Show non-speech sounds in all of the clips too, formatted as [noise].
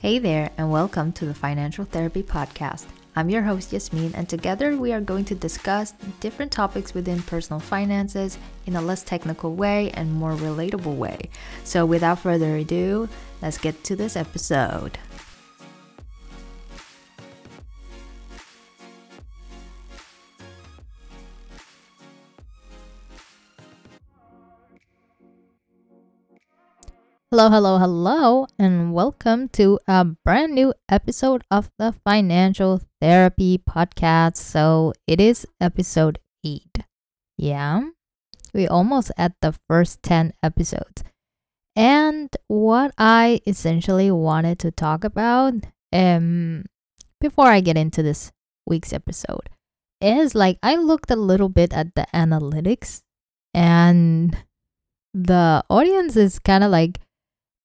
Hey there, and welcome to the Financial Therapy Podcast. I'm your host, Yasmin, and together we are going to discuss different topics within personal finances in a less technical way and more relatable way. So, without further ado, let's get to this episode. Hello, hello, hello, and welcome to a brand new episode of the Financial Therapy Podcast. So it is episode 8. Yeah, we almost at the first 10 episodes. And what I essentially wanted to talk about um before I get into this week's episode is like I looked a little bit at the analytics and the audience is kind of like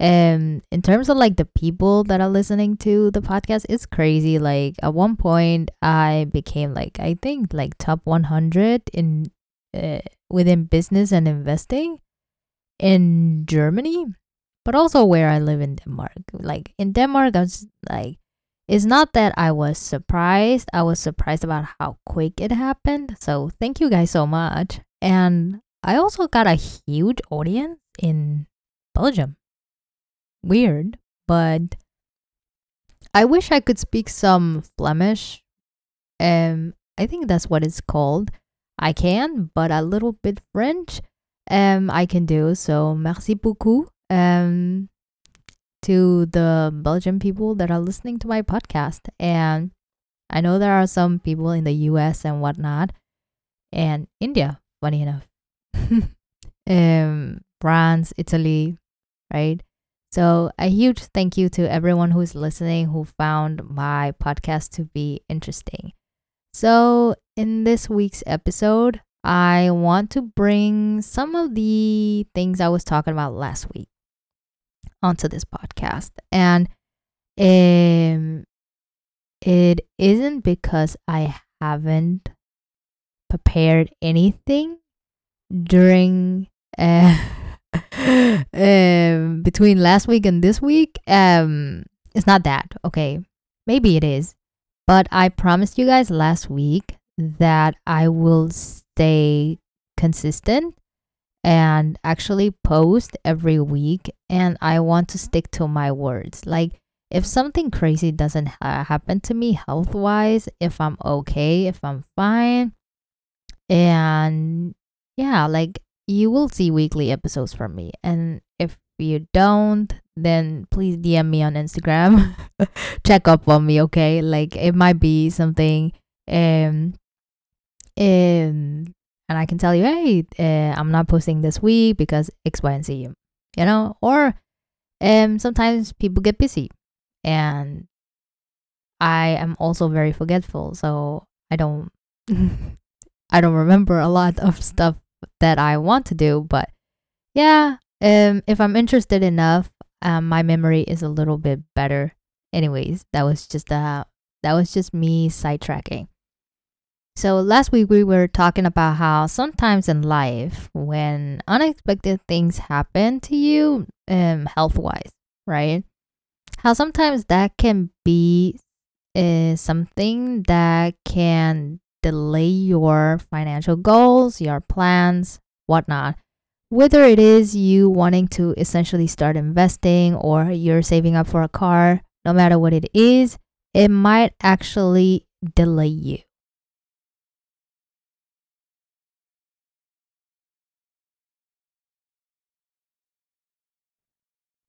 um in terms of like the people that are listening to the podcast it's crazy. Like at one point i became like i think like top 100 in uh, within business and investing in germany but also where i live in denmark. Like in denmark i was like it's not that i was surprised. I was surprised about how quick it happened. So thank you guys so much. And i also got a huge audience in belgium weird, but I wish I could speak some Flemish. Um, I think that's what it's called. I can, but a little bit French. Um, I can do so. Merci beaucoup. Um, to the Belgian people that are listening to my podcast, and I know there are some people in the U.S. and whatnot, and India. Funny enough, [laughs] um, France, Italy, right? So, a huge thank you to everyone who's listening who found my podcast to be interesting. So, in this week's episode, I want to bring some of the things I was talking about last week onto this podcast. And um, it isn't because I haven't prepared anything during. [laughs] Uh, um, between last week and this week, um, it's not that okay. Maybe it is, but I promised you guys last week that I will stay consistent and actually post every week, and I want to stick to my words. Like if something crazy doesn't ha- happen to me health wise, if I'm okay, if I'm fine, and yeah, like you will see weekly episodes from me. And if you don't, then please DM me on Instagram. [laughs] Check up on me, okay? Like it might be something um um and I can tell you, hey, uh, I'm not posting this week because X, Y, and Z, you know? Or um sometimes people get busy and I am also very forgetful, so I don't [laughs] I don't remember a lot of stuff that I want to do. But yeah, um, if I'm interested enough, um, my memory is a little bit better. Anyways, that was just uh, that was just me sidetracking. So last week we were talking about how sometimes in life, when unexpected things happen to you, um, health wise, right? How sometimes that can be uh, something that can delay your financial goals, your plans, whatnot. Whether it is you wanting to essentially start investing or you're saving up for a car, no matter what it is, it might actually delay you.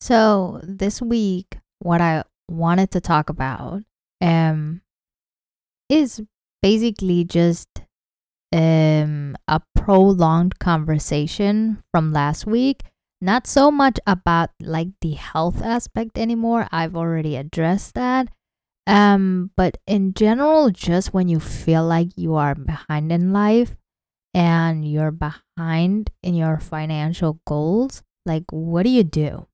So, this week, what I wanted to talk about um, is basically just um, a prolonged conversation from last week. Not so much about like the health aspect anymore. I've already addressed that. Um, but in general, just when you feel like you are behind in life and you're behind in your financial goals, like what do you do?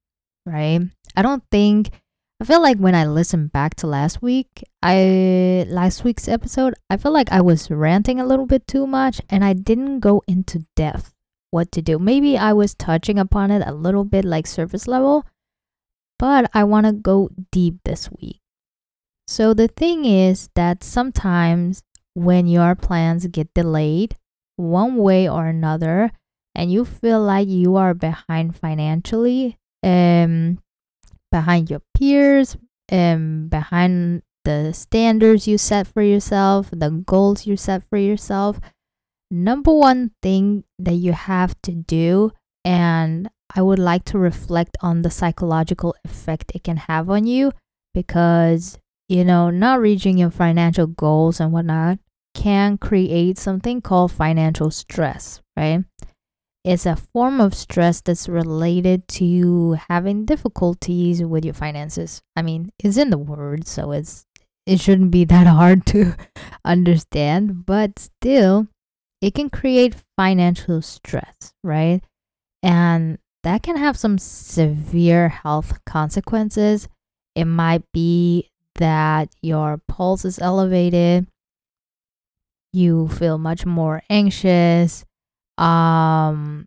Right? I don't think I feel like when I listened back to last week, I last week's episode, I feel like I was ranting a little bit too much and I didn't go into depth what to do. Maybe I was touching upon it a little bit like surface level, but I want to go deep this week. So the thing is that sometimes when your plans get delayed one way or another and you feel like you are behind financially um behind your peers and behind the standards you set for yourself the goals you set for yourself number one thing that you have to do and I would like to reflect on the psychological effect it can have on you because you know not reaching your financial goals and whatnot can create something called financial stress, right? It's a form of stress that's related to having difficulties with your finances. I mean, it's in the word, so it's it shouldn't be [laughs] that hard to [laughs] understand, but still it can create financial stress, right? And that can have some severe health consequences. It might be that your pulse is elevated, you feel much more anxious um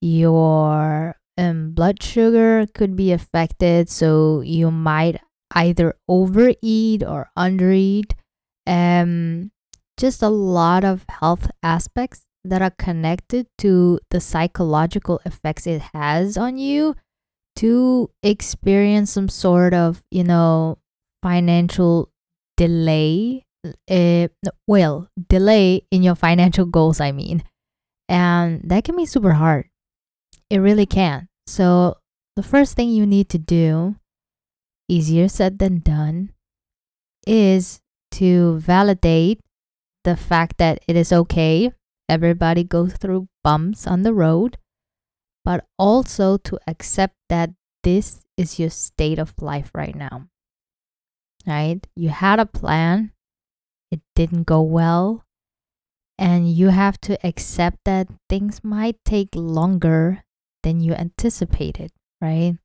your um, blood sugar could be affected so you might either overeat or undereat um just a lot of health aspects that are connected to the psychological effects it has on you to experience some sort of you know financial delay uh, well, delay in your financial goals, I mean. And that can be super hard. It really can. So, the first thing you need to do, easier said than done, is to validate the fact that it is okay. Everybody goes through bumps on the road, but also to accept that this is your state of life right now. Right? You had a plan, it didn't go well. And you have to accept that things might take longer than you anticipated, right?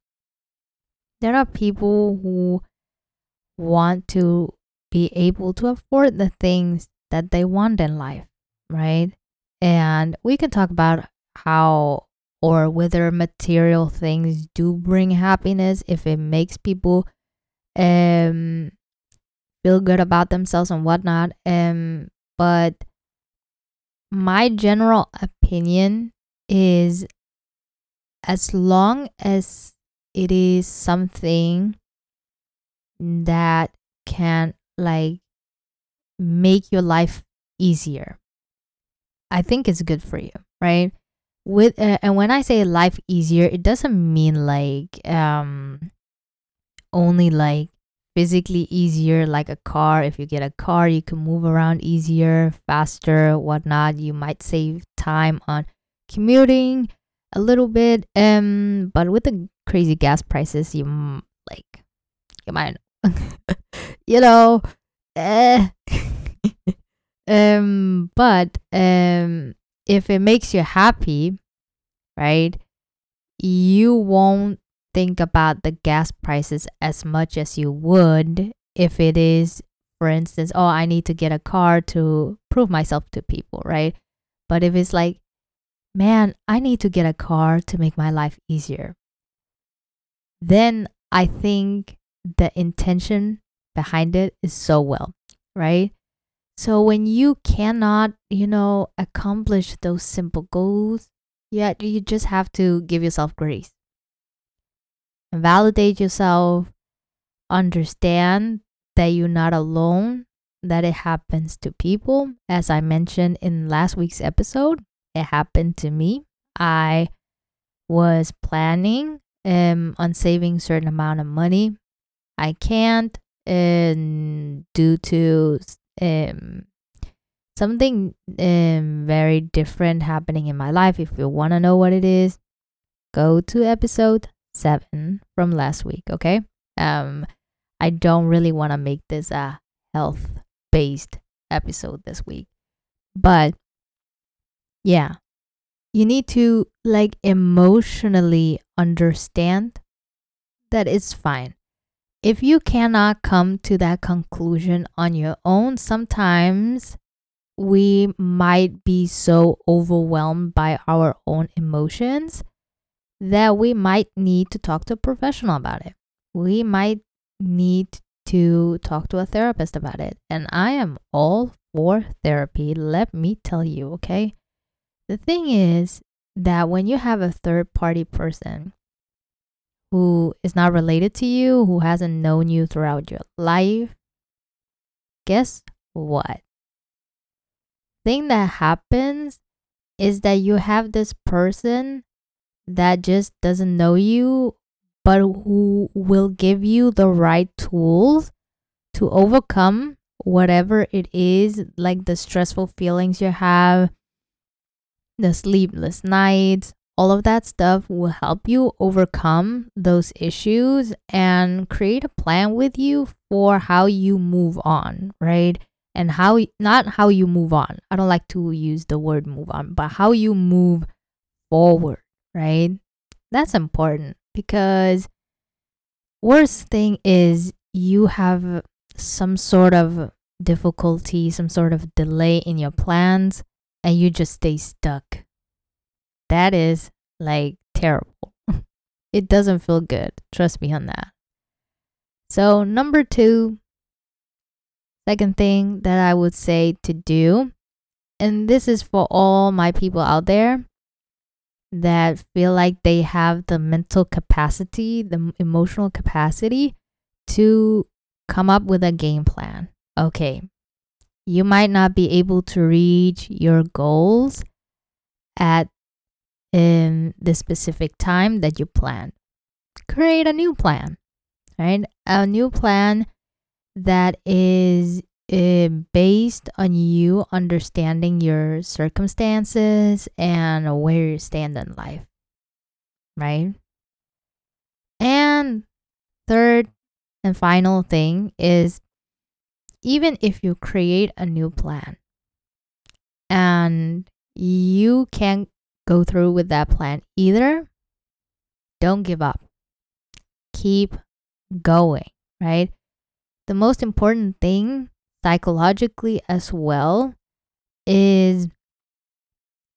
There are people who want to be able to afford the things that they want in life, right? And we can talk about how or whether material things do bring happiness if it makes people um feel good about themselves and whatnot. Um, but my general opinion is as long as it is something that can like make your life easier i think it's good for you right? With uh, and when i say life easier it doesn't mean like um only like physically easier like a car if you get a car you can move around easier faster whatnot you might save time on commuting a little bit um but with the crazy gas prices you like you might [laughs] you know eh. [laughs] um but um if it makes you happy right you won't think about the gas prices as much as you would if it is, for instance, oh, I need to get a car to prove myself to people, right? But if it's like, man, I need to get a car to make my life easier, then I think the intention behind it is so well, right? So when you cannot, you know, accomplish those simple goals, yet you just have to give yourself grace validate yourself, understand that you're not alone, that it happens to people. As I mentioned in last week's episode, it happened to me. I was planning um, on saving certain amount of money. I can't and due to um, something um, very different happening in my life. If you want to know what it is, go to episode seven from last week, okay? Um, I don't really want to make this a health based episode this week. But yeah, you need to like emotionally understand that it's fine. If you cannot come to that conclusion on your own, sometimes we might be so overwhelmed by our own emotions that we might need to talk to a professional about it. We might need to talk to a therapist about it. And I am all for therapy, let me tell you, okay? The thing is that when you have a third party person who is not related to you, who hasn't known you throughout your life, guess what? Thing that happens is that you have this person that just doesn't know you, but who will give you the right tools to overcome whatever it is, like the stressful feelings you have, the sleepless nights, all of that stuff will help you overcome those issues and create a plan with you for how you move on, right? And how, not how you move on. I don't like to use the word move on, but how you move forward, right? That's important because worst thing is you have some sort of difficulty, some sort of delay in your plans, and you just stay stuck. That is like terrible. [laughs] it doesn't feel good. Trust me on that. So, number two, second thing that I would say to do, and this is for all my people out there that feel like they have the mental capacity, the emotional capacity to come up with a game plan. Okay, you might not be able to reach your goals at in the specific time that you planned. Create a new plan, right? A new plan that is uh, based on you understanding your circumstances and where you stand in life, right? And third and final thing is even if you create a new plan and you can't go through with that plan either, don't give up. Keep going, right? The most important thing psychologically as well is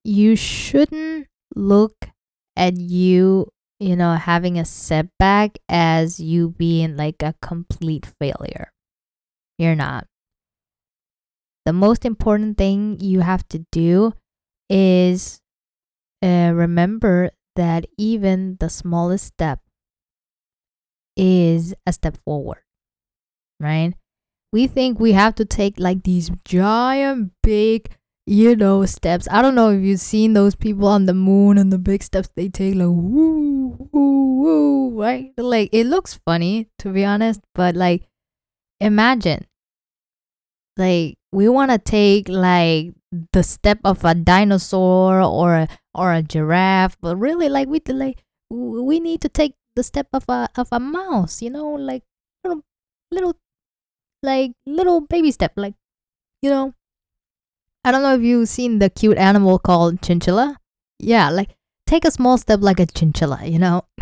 you shouldn't look at you, you know, having a setback as you being like a complete failure. You're not. The most important thing you have to do is uh, remember that even the smallest step is a step forward, right? We think we have to take like these giant, big, you know, steps. I don't know if you've seen those people on the moon and the big steps they take, like woo, woo, woo, right? Like it looks funny to be honest, but like imagine like we want to take like the step of a dinosaur or a, or a giraffe but really like we like we need to take the step of a of a mouse you know like little little like little baby step like you know i don't know if you've seen the cute animal called chinchilla yeah like take a small step like a chinchilla you know [laughs]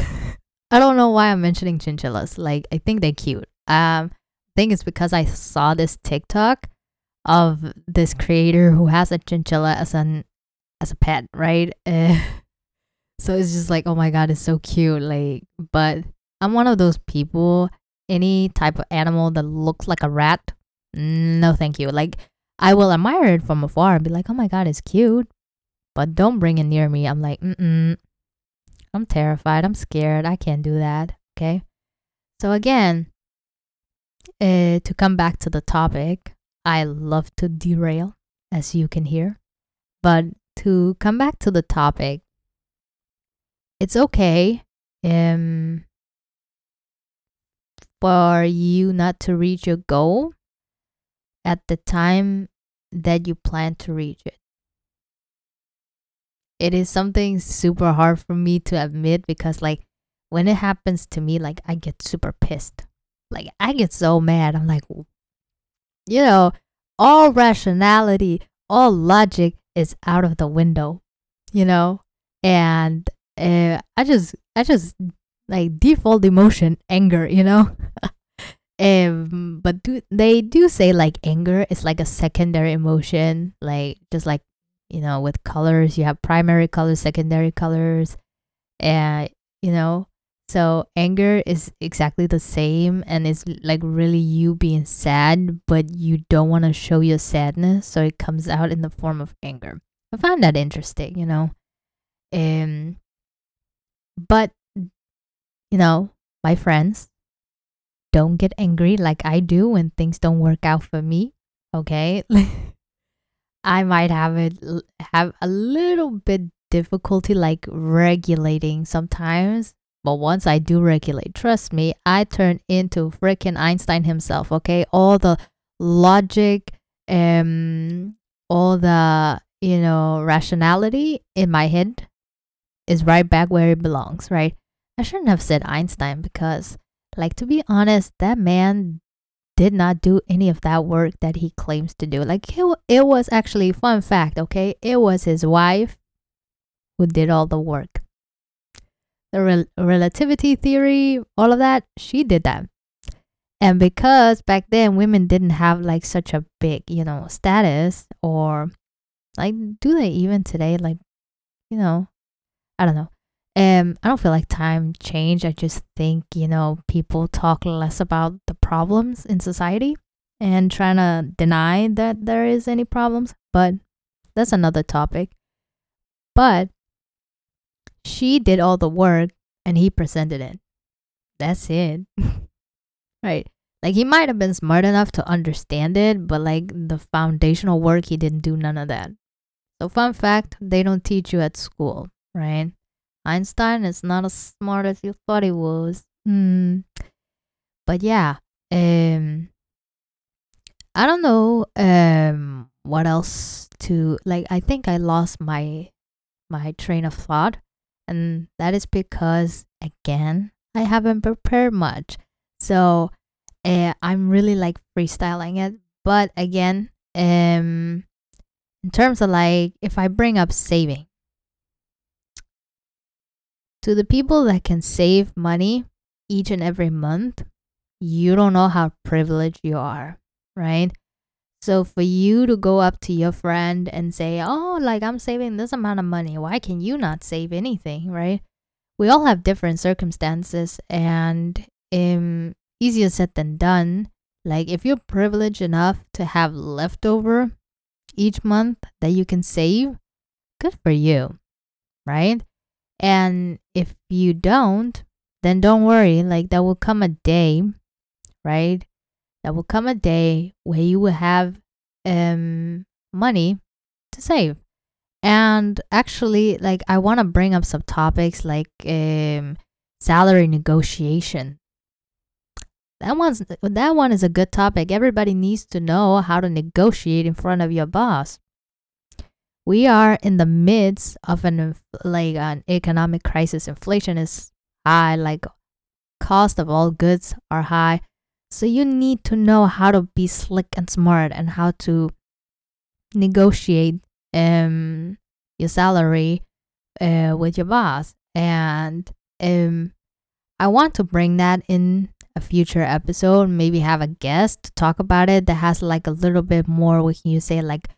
i don't know why i'm mentioning chinchillas like i think they're cute um I think it's because I saw this TikTok of this creator who has a chinchilla as an as a pet, right? [laughs] So it's just like, oh my god, it's so cute. Like, but I'm one of those people. Any type of animal that looks like a rat, no, thank you. Like, I will admire it from afar and be like, oh my god, it's cute, but don't bring it near me. I'm like, mm mm. I'm terrified. I'm scared. I can't do that. Okay. So again, uh, to come back to the topic, I love to derail, as you can hear. But to come back to the topic, it's okay um, for you not to reach your goal at the time that you plan to reach it. It is something super hard for me to admit because, like, when it happens to me, like, I get super pissed. Like, I get so mad. I'm like, you know, all rationality, all logic is out of the window, you know? And uh, I just, I just like default emotion, anger, you know? [laughs] um, but do, they do say like anger is like a secondary emotion, like just like, you know, with colors, you have primary colors, secondary colors. and you know so anger is exactly the same and it's like really you being sad but you don't want to show your sadness so it comes out in the form of anger i found that interesting you know um but you know my friends don't get angry like i do when things don't work out for me okay [laughs] i might have it have a little bit difficulty like regulating sometimes but once I do regulate, trust me, I turn into freaking Einstein himself, okay? All the logic, um, all the, you know, rationality in my head is right back where it belongs, right? I shouldn't have said Einstein because, like, to be honest, that man did not do any of that work that he claims to do. Like, it, it was actually, fun fact, okay? It was his wife who did all the work the rel- relativity theory, all of that, she did that. And because back then women didn't have like such a big, you know, status or like do they even today like you know, I don't know. Um I don't feel like time changed. I just think, you know, people talk less about the problems in society and trying to deny that there is any problems, but that's another topic. But she did all the work and he presented it. That's it. [laughs] right. Like he might have been smart enough to understand it, but like the foundational work, he didn't do none of that. So, fun fact they don't teach you at school, right? Einstein is not as smart as you thought he was. Hmm. But yeah, um, I don't know um what else to like. I think I lost my my train of thought and that is because again I haven't prepared much. So uh, I'm really like freestyling it. But again, um, in terms of like if I bring up saving, to the people that can save money each and every month, you don't know how privileged you are, right? So for you to go up to your friend and say, "Oh, like I'm saving this amount of money. Why can you not save anything?" right? We all have different circumstances and um easier said than done. Like if you're privileged enough to have leftover each month that you can save, good for you, right? And if you don't, then don't worry, like there will come a day, right? There will come a day where you will have um money to save. And actually, like I want to bring up some topics like um salary negotiation. That one's that one is a good topic. Everybody needs to know how to negotiate in front of your boss. We are in the midst of an like an economic crisis. Inflation is high, like cost of all goods are high. So you need to know how to be slick and smart and how to negotiate um your salary uh, with your boss. And um I want to bring that in a future episode, maybe have a guest to talk about it that has like a little bit more what can you say like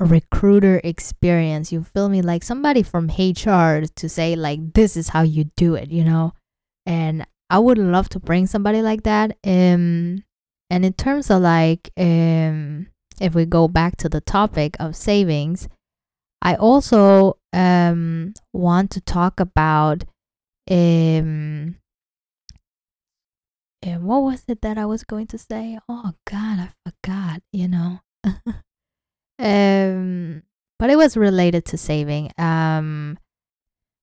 a recruiter experience. You feel me? Like somebody from HR to say like this is how you do it, you know? And I would love to bring somebody like that. Um, and in terms of like, um, if we go back to the topic of savings, I also um want to talk about um. And what was it that I was going to say? Oh God, I forgot. You know. [laughs] um, but it was related to saving. Um,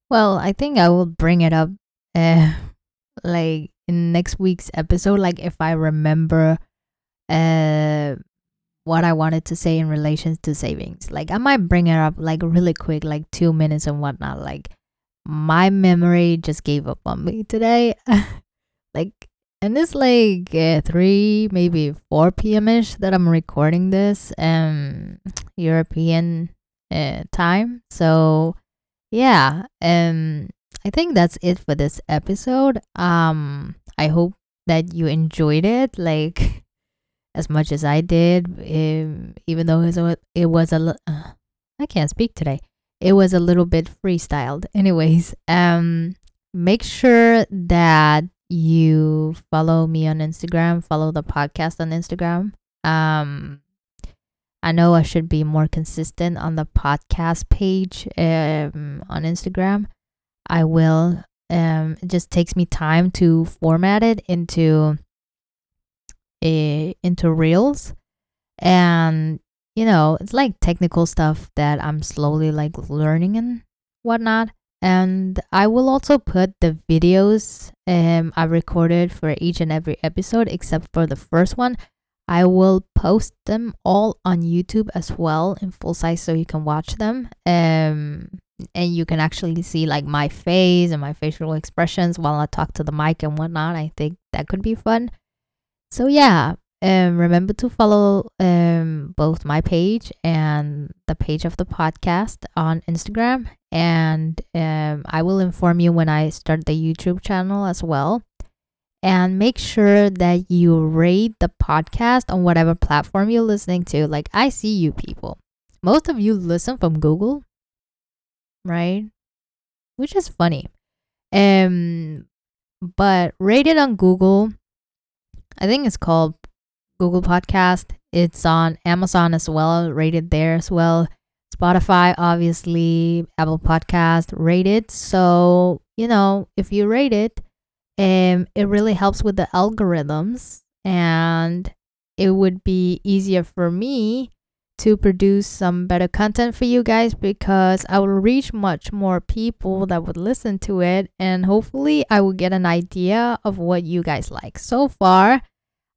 well, I think I will bring it up. Uh, [laughs] like in next week's episode like if i remember uh what i wanted to say in relation to savings like i might bring it up like really quick like two minutes and whatnot like my memory just gave up on me today [laughs] like and it's like uh, 3 maybe 4 p.m.ish that i'm recording this um european uh, time so yeah um I think that's it for this episode. Um, I hope that you enjoyed it, like as much as I did. Um, even though it was, it was a, uh, I can't speak today. It was a little bit freestyled. Anyways, um, make sure that you follow me on Instagram, follow the podcast on Instagram. Um, I know I should be more consistent on the podcast page um, on Instagram. I will. Um, it just takes me time to format it into a, into reels, and you know it's like technical stuff that I'm slowly like learning and whatnot. And I will also put the videos um, I recorded for each and every episode, except for the first one. I will post them all on YouTube as well in full size so you can watch them. Um, and you can actually see like my face and my facial expressions while I talk to the mic and whatnot. I think that could be fun. So, yeah, um, remember to follow um, both my page and the page of the podcast on Instagram. And um, I will inform you when I start the YouTube channel as well. And make sure that you rate the podcast on whatever platform you're listening to. Like, I see you people. Most of you listen from Google, right? Which is funny. Um, but rate it on Google. I think it's called Google Podcast. It's on Amazon as well, rated there as well. Spotify, obviously, Apple Podcast, rated. So, you know, if you rate it, um, it really helps with the algorithms and it would be easier for me to produce some better content for you guys because I will reach much more people that would listen to it and hopefully I will get an idea of what you guys like. So far,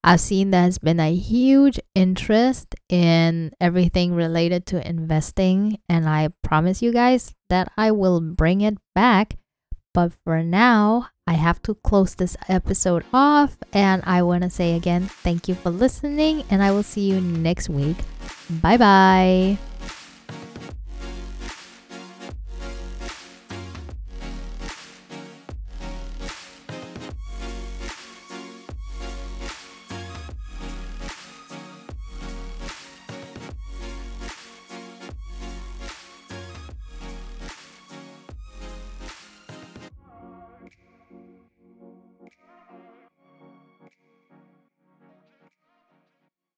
I've seen there's been a huge interest in everything related to investing, and I promise you guys that I will bring it back. But for now, I have to close this episode off, and I want to say again, thank you for listening, and I will see you next week. Bye bye.